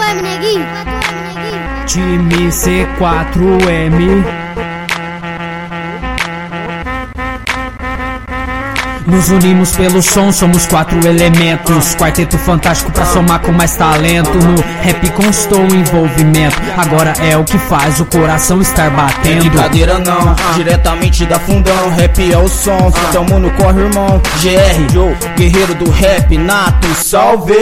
4M, neguinho. 4M, neguinho. Time C4M. Nos unimos pelo som, somos quatro elementos. Quarteto fantástico pra somar com mais talento. No rap constou o envolvimento. Agora é o que faz o coração estar batendo. É brincadeira não, diretamente da fundão. Rap é o som, tamo no corre, irmão. GR, Joe, guerreiro do rap, nato, salve.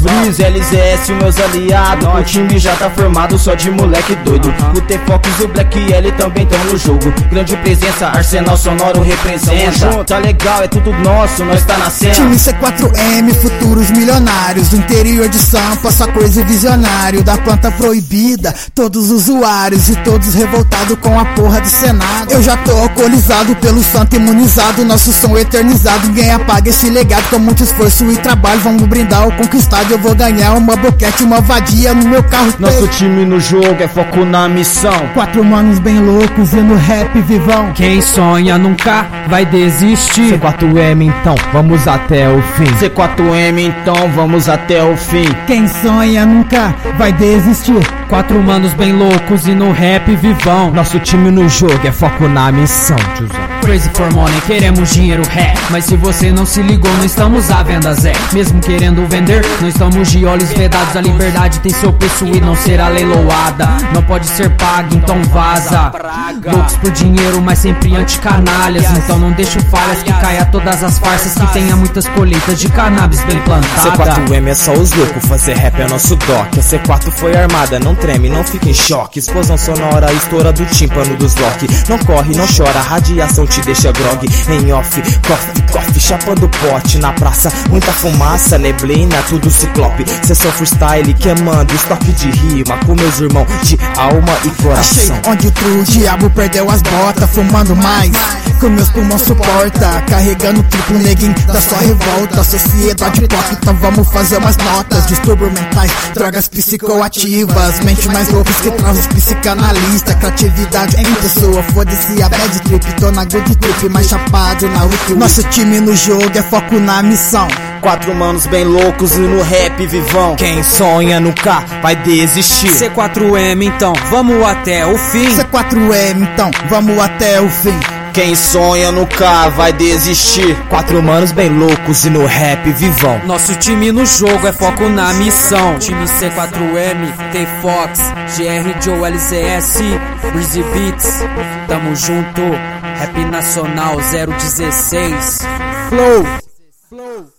Breeze, LZS, meus aliados. O time já tá formado só de moleque doido. O T-Fox e o Black L também tão no jogo. Grande presença, Arsenal Sonoro representa. Tá legal, é tudo nosso, nós tá na cena. Time C4M, futuros milionários. Do interior de Sampa, só coisa visionário. Da planta proibida, todos usuários E todos revoltados com a porra do Senado. Eu já tô alcoolizado pelo santo imunizado. Nosso som eternizado, ninguém apaga esse legado. Com muito esforço e trabalho, vamos brindar o conquistado Eu vou ganhar uma boquete, uma vadia no meu carro. Nosso time no jogo é foco na missão. Quatro manos bem loucos e no rap vivão. Quem sonha nunca vai desistir. C4M então, vamos até o fim. C4M, então vamos até o fim. Quem sonha nunca vai desistir Quatro manos bem loucos e no rap vivão. Nosso time no jogo é foco na missão, tiozão. Crazy for money, queremos dinheiro ré. Mas se você não se ligou, não estamos à venda Zé. Mesmo querendo vender, não estamos de olhos vedados. A liberdade tem seu preço e não será leiloada. Não pode ser paga, então vaza. Loucos por dinheiro, mas sempre anti-canalhas. Então não deixo falhas que caia todas as farsas. Que tenha muitas colheitas de cannabis bem plantada. C4M é só os loucos, fazer rap é nosso doc. A C4 foi armada, não treme, não fica em choque. Explosão sonora, estoura do tímpano dos lock. Não corre, não chora, radiação te deixa grog. Em off, coffee, coffee, chapando pote. Na praça, muita fumaça, neblina, tudo ciclope. Sessão freestyle, queimando estoque de rima. Com meus irmãos de alma e Achei coração. onde tu, diabo, perdeu as botas Fumando mais, com meus pulmões suporta. Carregando triplo neguinho da sua revolta. Sociedade hipócrita, vamos fazer umas notas. Distúrbios mentais, drogas psicoativas. Mente mais loucas que traz os psicanalistas. Criatividade em pessoa, foda-se a bad trip Tô na good trip, mais chapado na UQ Nosso time no jogo é foco na missão. Quatro manos bem loucos e no rap vivão. Quem sonha nunca vai desistir. C4M, então, vamos até o fim. C4M, então, vamos até o fim Quem sonha nunca vai desistir. Quatro manos bem loucos e no rap vivão. Nosso time no jogo é foco na missão. Time C4M, T-Fox, GR Joe LCS, Breezy Beats. Tamo junto, Rap Nacional 016. Flow! Flow!